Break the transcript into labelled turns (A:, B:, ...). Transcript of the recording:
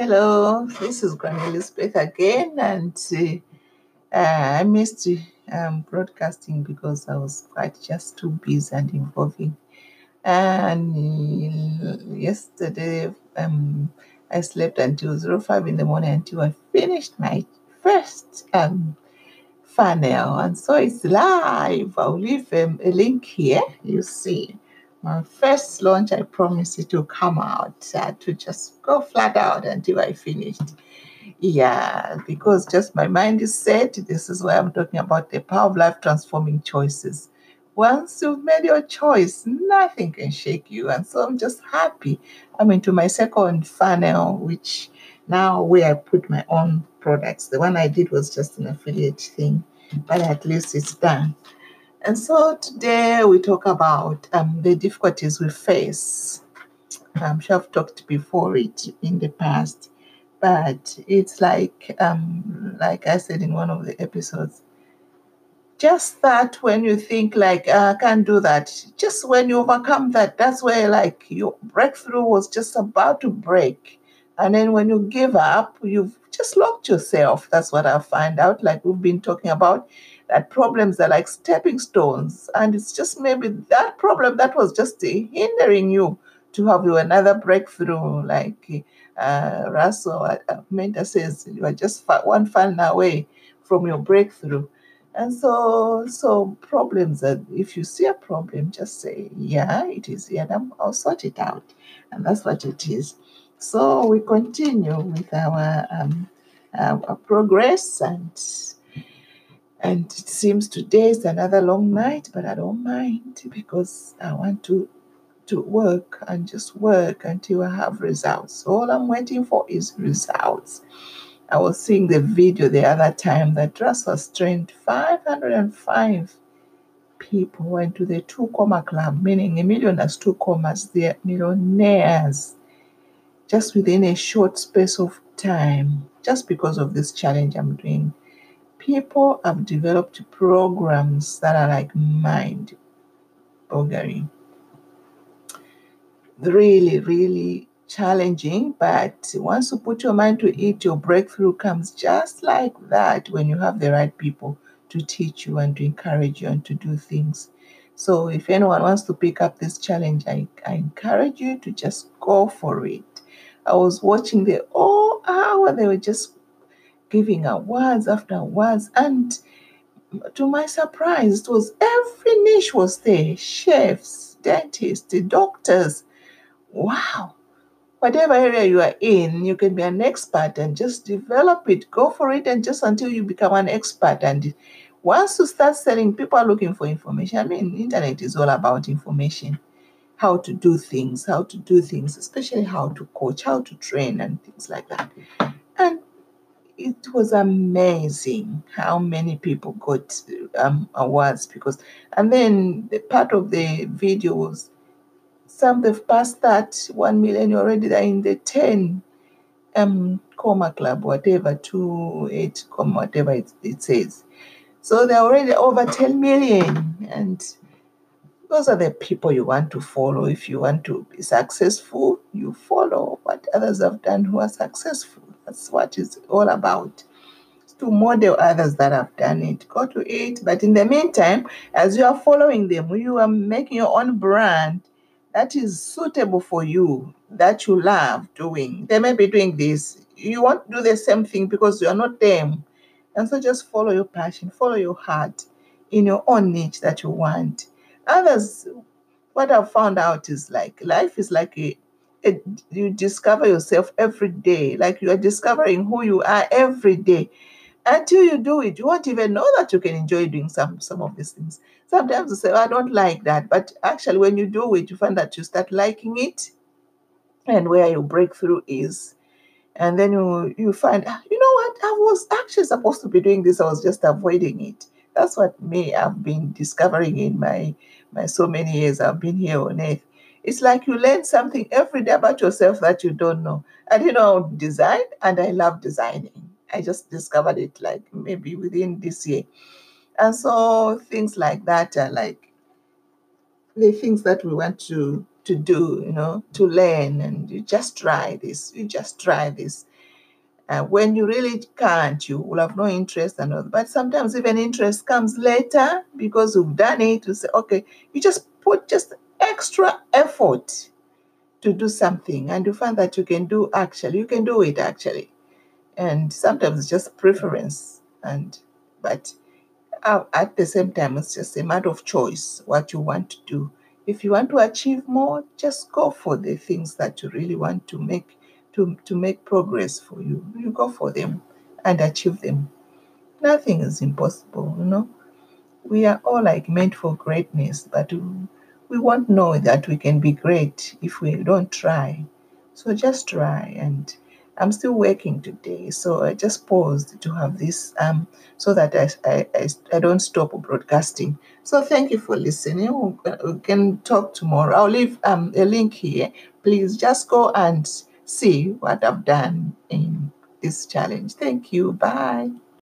A: Hello, this is Granny Elizabeth again, and uh, I missed um, broadcasting because I was quite just too busy and involving. And uh, yesterday, um, I slept until 05 in the morning until I finished my first um, funnel, and so it's live. I'll leave um, a link here. You see my first launch, I promised it to come out uh, to just go flat out until I finished. Yeah, because just my mind is set. This is why I'm talking about the power of life transforming choices. Once you've made your choice, nothing can shake you. And so I'm just happy. I'm into my second funnel, which now where I put my own products. The one I did was just an affiliate thing, but at least it's done. And so today we talk about um, the difficulties we face. I'm sure I've talked before it in the past, but it's like um, like I said in one of the episodes. Just that when you think like "Ah, I can't do that, just when you overcome that, that's where like your breakthrough was just about to break. And then when you give up, you've just locked yourself. That's what I find out. Like we've been talking about that problems are like stepping stones and it's just maybe that problem that was just hindering you to have you another breakthrough like uh, russell uh, mentor says you are just one funnel away from your breakthrough and so so problems that if you see a problem just say yeah it is here and i'll sort it out and that's what it is so we continue with our um, our progress and and it seems today is another long night, but I don't mind because I want to to work and just work until I have results. All I'm waiting for is results. I was seeing the video the other time that Russell trained 505 people went to the two comma club, meaning a million has two commas, they're millionaires just within a short space of time, just because of this challenge I'm doing people have developed programs that are like mind boggling. Really, really challenging. But once you put your mind to it, your breakthrough comes just like that when you have the right people to teach you and to encourage you and to do things. So if anyone wants to pick up this challenge, I, I encourage you to just go for it. I was watching the whole hour, they were just giving awards after awards. And to my surprise, it was every niche was there chefs, dentists, doctors. Wow. Whatever area you are in, you can be an expert and just develop it. Go for it and just until you become an expert. And once you start selling, people are looking for information. I mean, internet is all about information. How to do things, how to do things, especially how to coach, how to train, and things like that. And it was amazing how many people got um, awards because and then the part of the video was some they've passed that 1 million already they're in the 10 um comma club whatever 2 8 comma whatever it, it says so they're already over 10 million and those are the people you want to follow if you want to be successful you follow what others have done who are successful that's what it's all about to model others that have done it. Go to it. But in the meantime, as you are following them, you are making your own brand that is suitable for you, that you love doing. They may be doing this. You want to do the same thing because you are not them. And so just follow your passion, follow your heart in your own niche that you want. Others, what I've found out is like life is like a, a you discover yourself every day, like you are discovering who you are every day. Until you do it, you won't even know that you can enjoy doing some some of these things. Sometimes you say, "Oh, I don't like that, but actually, when you do it, you find that you start liking it, and where your breakthrough is, and then you you find, "Ah, you know what, I was actually supposed to be doing this, I was just avoiding it. That's what me I've been discovering in my my so many years I've been here on earth. It's like you learn something every day about yourself that you don't know. I didn't know design, and I love designing. I just discovered it like maybe within this year. And so things like that are like the things that we want to to do, you know, to learn and you just try this, you just try this. Uh, when you really can't, you will have no interest and all. But sometimes even interest comes later because you've done it. You say, okay, you just put just extra effort to do something, and you find that you can do actually, you can do it actually. And sometimes it's just preference, and but uh, at the same time, it's just a matter of choice what you want to do. If you want to achieve more, just go for the things that you really want to make to, to make progress for you. You go for them and achieve them. Nothing is impossible, you know. We are all like meant for greatness, but we won't know that we can be great if we don't try. So just try and I'm still working today, so I just paused to have this um, so that I, I, I, I don't stop broadcasting. So thank you for listening. We can talk tomorrow. I'll leave um, a link here. Please just go and see what I've done in this challenge. Thank you. Bye.